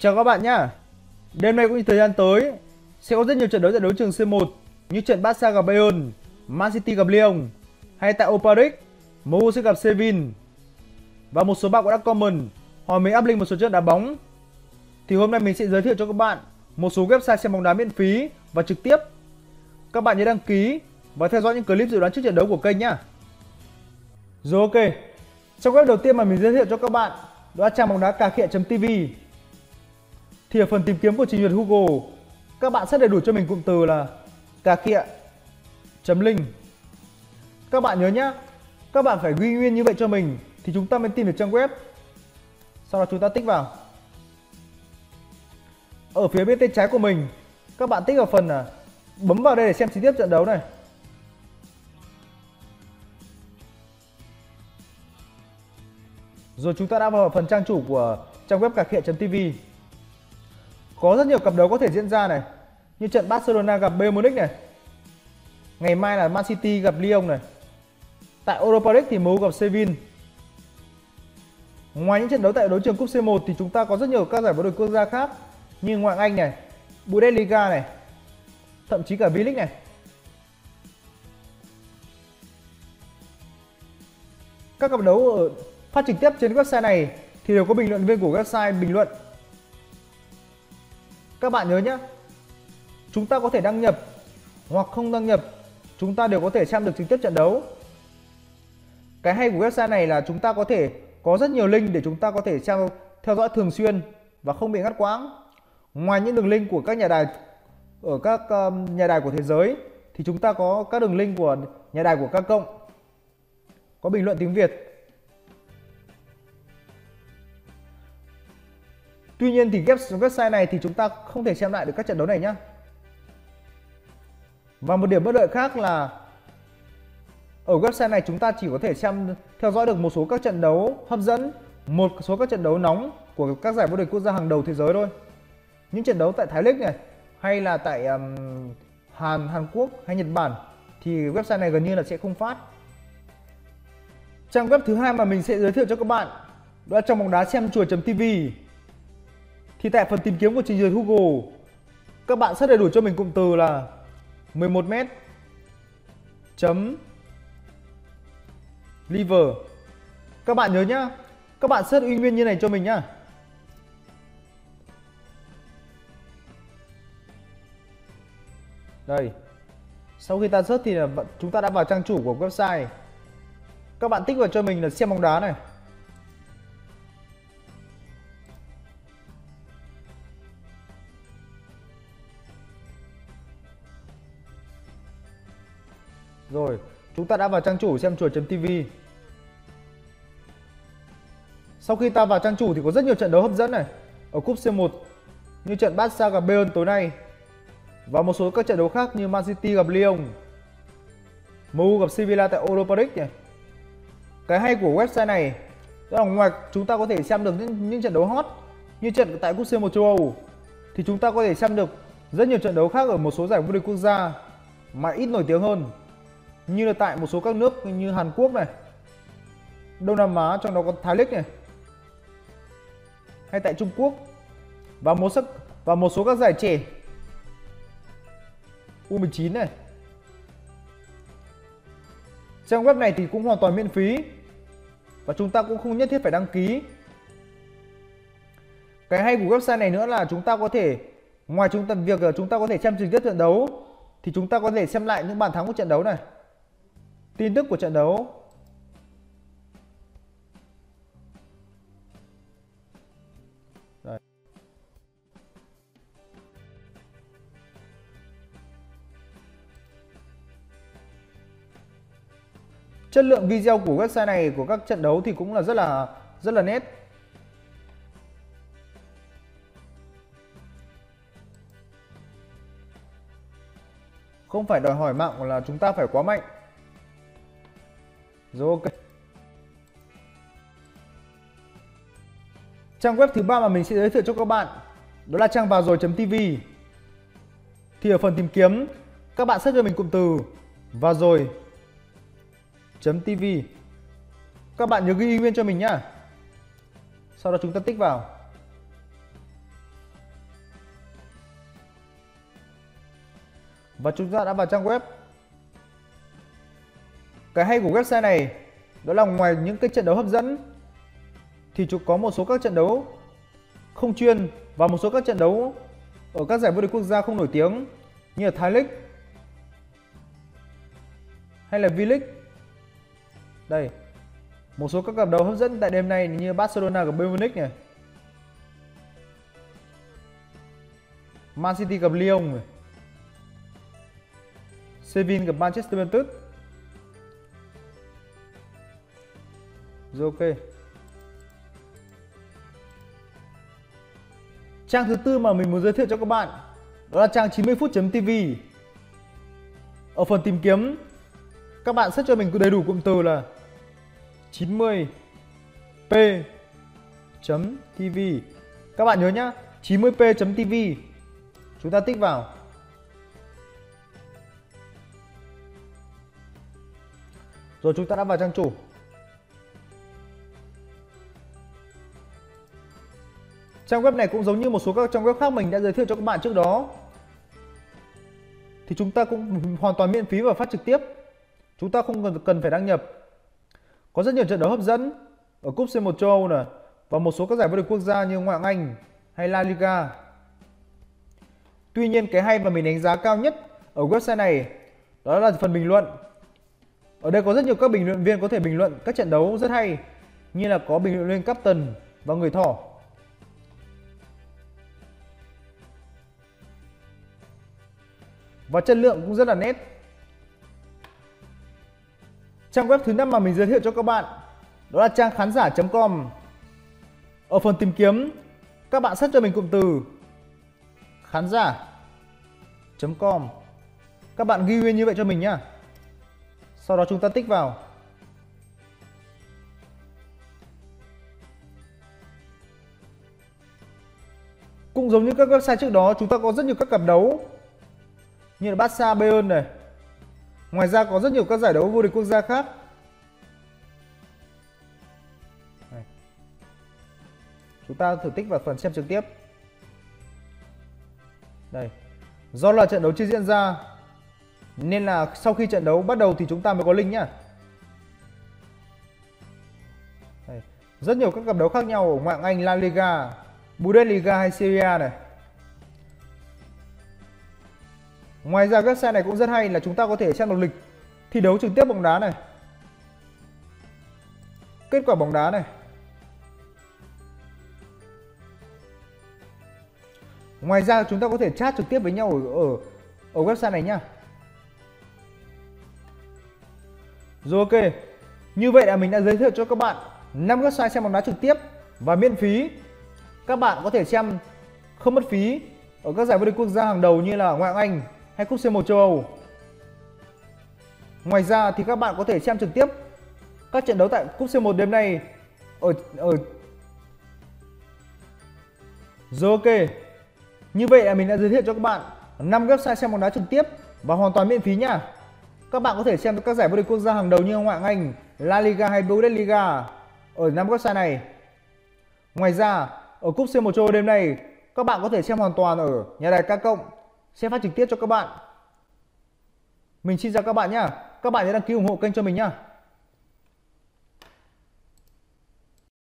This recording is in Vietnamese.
Chào các bạn nhá. Đêm nay cũng như thời gian tới sẽ có rất nhiều trận đấu tại đấu trường C1 như trận Barca gặp Bayern, Man City gặp Lyon hay tại Old League, MU sẽ gặp Sevin. Và một số bạn cũng đã comment hỏi mình up link một số trận đá bóng. Thì hôm nay mình sẽ giới thiệu cho các bạn một số website xem bóng đá miễn phí và trực tiếp. Các bạn nhớ đăng ký và theo dõi những clip dự đoán trước trận đấu của kênh nhá. Rồi ok. Trong web đầu tiên mà mình giới thiệu cho các bạn đó là trang bóng đá cà khịa.tv thì ở phần tìm kiếm của trình duyệt Google các bạn sẽ đầy đủ cho mình cụm từ là cà khịa chấm linh. Các bạn nhớ nhé, các bạn phải ghi nguyên như vậy cho mình thì chúng ta mới tìm được trang web. Sau đó chúng ta tích vào. Ở phía bên tay trái của mình các bạn tích vào phần là bấm vào đây để xem chi tiết trận đấu này. Rồi chúng ta đã vào phần trang chủ của trang web cà khịa.tv có rất nhiều cặp đấu có thể diễn ra này. Như trận Barcelona gặp Bayern Munich này. Ngày mai là Man City gặp Lyon này. Tại Europa League thì MU gặp Sevilla. Ngoài những trận đấu tại đấu trường cúp C1 thì chúng ta có rất nhiều các giải vô địch quốc gia khác như ngoại Anh này, Bundesliga này, thậm chí cả V-League này. Các cặp đấu ở phát trực tiếp trên website này thì đều có bình luận viên của website bình luận các bạn nhớ nhé, chúng ta có thể đăng nhập hoặc không đăng nhập, chúng ta đều có thể xem được trực tiếp trận đấu. Cái hay của website này là chúng ta có thể có rất nhiều link để chúng ta có thể theo, theo dõi thường xuyên và không bị ngắt quãng. Ngoài những đường link của các nhà đài ở các um, nhà đài của thế giới thì chúng ta có các đường link của nhà đài của các cộng có bình luận tiếng Việt Tuy nhiên thì website này thì chúng ta không thể xem lại được các trận đấu này nhé. Và một điểm bất lợi khác là ở website này chúng ta chỉ có thể xem theo dõi được một số các trận đấu hấp dẫn, một số các trận đấu nóng của các giải vô địch quốc gia hàng đầu thế giới thôi. Những trận đấu tại Thái League này hay là tại um, Hàn, Hàn Quốc hay Nhật Bản thì website này gần như là sẽ không phát. Trang web thứ hai mà mình sẽ giới thiệu cho các bạn đó là trong bóng đá xem chùa.tv thì tại phần tìm kiếm của trình duyệt Google, các bạn sẽ đầy đủ cho mình cụm từ là 11 m chấm liver. Các bạn nhớ nhá, các bạn search uy nguyên như này cho mình nhá. Đây, sau khi ta search thì là chúng ta đã vào trang chủ của website. Các bạn tích vào cho mình là xem bóng đá này. Rồi, chúng ta đã vào trang chủ xem chùa.tv Sau khi ta vào trang chủ thì có rất nhiều trận đấu hấp dẫn này. Ở cúp C1 như trận Barca gặp Bayern tối nay Và một số các trận đấu khác như Man City gặp Lyon MU gặp Sevilla tại Europa League này. Cái hay của website này đó là ngoài chúng ta có thể xem được những, những trận đấu hot như trận tại cúp C1 châu Âu thì chúng ta có thể xem được rất nhiều trận đấu khác ở một số giải vô địch quốc gia mà ít nổi tiếng hơn như là tại một số các nước như Hàn Quốc này, Đông Nam Á, trong đó có Thái Lích này, hay tại Trung Quốc, và một số và một số các giải trẻ U19 này. Trang web này thì cũng hoàn toàn miễn phí, và chúng ta cũng không nhất thiết phải đăng ký. Cái hay của website này nữa là chúng ta có thể, ngoài chúng ta, việc chúng ta có thể xem trực tiếp trận đấu, thì chúng ta có thể xem lại những bàn thắng của trận đấu này. Tin tức của trận đấu Đây. Chất lượng video của website này của các trận đấu thì cũng là rất là rất là nét. Không phải đòi hỏi mạng là chúng ta phải quá mạnh rồi. Trang web thứ ba mà mình sẽ giới thiệu cho các bạn, đó là trang vào rồi.tv. Thì ở phần tìm kiếm, các bạn search cho mình cụm từ và rồi .tv. Các bạn nhớ ghi nguyên cho mình nhá. Sau đó chúng ta tích vào. Và chúng ta đã vào trang web cái hay của website này, đó là ngoài những cái trận đấu hấp dẫn, thì chúng có một số các trận đấu không chuyên và một số các trận đấu ở các giải vô địch quốc gia không nổi tiếng như là Thái League hay là V-League. Đây. Một số các cặp đấu hấp dẫn tại đêm nay như Barcelona gặp Bayern Munich này. Man City gặp Lyon này. Sevilla gặp Manchester United. Rồi ok. Trang thứ tư mà mình muốn giới thiệu cho các bạn, đó là trang 90 phút.tv. Ở phần tìm kiếm, các bạn search cho mình đầy đủ cụm từ là 90 p .tv các bạn nhớ nhá 90 p .tv chúng ta tích vào rồi chúng ta đã vào trang chủ trang web này cũng giống như một số các trang web khác mình đã giới thiệu cho các bạn trước đó thì chúng ta cũng hoàn toàn miễn phí và phát trực tiếp chúng ta không cần cần phải đăng nhập có rất nhiều trận đấu hấp dẫn ở cúp C1 châu Âu này và một số các giải vô địch quốc gia như ngoại hạng Anh hay La Liga. Tuy nhiên, cái hay mà mình đánh giá cao nhất ở website này, đó là phần bình luận. Ở đây có rất nhiều các bình luận viên có thể bình luận các trận đấu rất hay, như là có bình luận viên captain và người thỏ. Và chất lượng cũng rất là nét. Trang web thứ năm mà mình giới thiệu cho các bạn đó là trang khán giả.com. Ở phần tìm kiếm, các bạn search cho mình cụm từ khán giả.com. Các bạn ghi nguyên như vậy cho mình nhá. Sau đó chúng ta tích vào. Cũng giống như các website trước đó, chúng ta có rất nhiều các cặp đấu như là Barca, Bayern này, Ngoài ra có rất nhiều các giải đấu vô địch quốc gia khác. Này. Chúng ta thử tích vào phần xem trực tiếp. Đây. Do là trận đấu chưa diễn ra nên là sau khi trận đấu bắt đầu thì chúng ta mới có link nhá. Đây. Rất nhiều các cặp đấu khác nhau ở ngoại hạng Anh, La Liga, Bundesliga hay Serie A này. Ngoài ra website này cũng rất hay là chúng ta có thể xem được lịch thi đấu trực tiếp bóng đá này. Kết quả bóng đá này. Ngoài ra chúng ta có thể chat trực tiếp với nhau ở ở, ở website này nhá. Rồi ok. Như vậy là mình đã giới thiệu cho các bạn 5 website xem bóng đá trực tiếp và miễn phí. Các bạn có thể xem không mất phí ở các giải vô địch quốc gia hàng đầu như là Ngoại hạng Anh, hay cúp C1 châu Âu. Ngoài ra thì các bạn có thể xem trực tiếp các trận đấu tại cúp C1 đêm nay ở ở Rồi ok. Như vậy là mình đã giới thiệu cho các bạn 5 website xem bóng đá trực tiếp và hoàn toàn miễn phí nha. Các bạn có thể xem các giải vô địch quốc gia hàng đầu như Ngoại hạng Anh, La Liga hay Bundesliga ở 5 website này. Ngoài ra, ở cúp C1 châu đêm nay, các bạn có thể xem hoàn toàn ở nhà đài K cộng sẽ phát trực tiếp cho các bạn. Mình xin chào các bạn nhé. Các bạn nhớ đăng ký ủng hộ kênh cho mình nhé.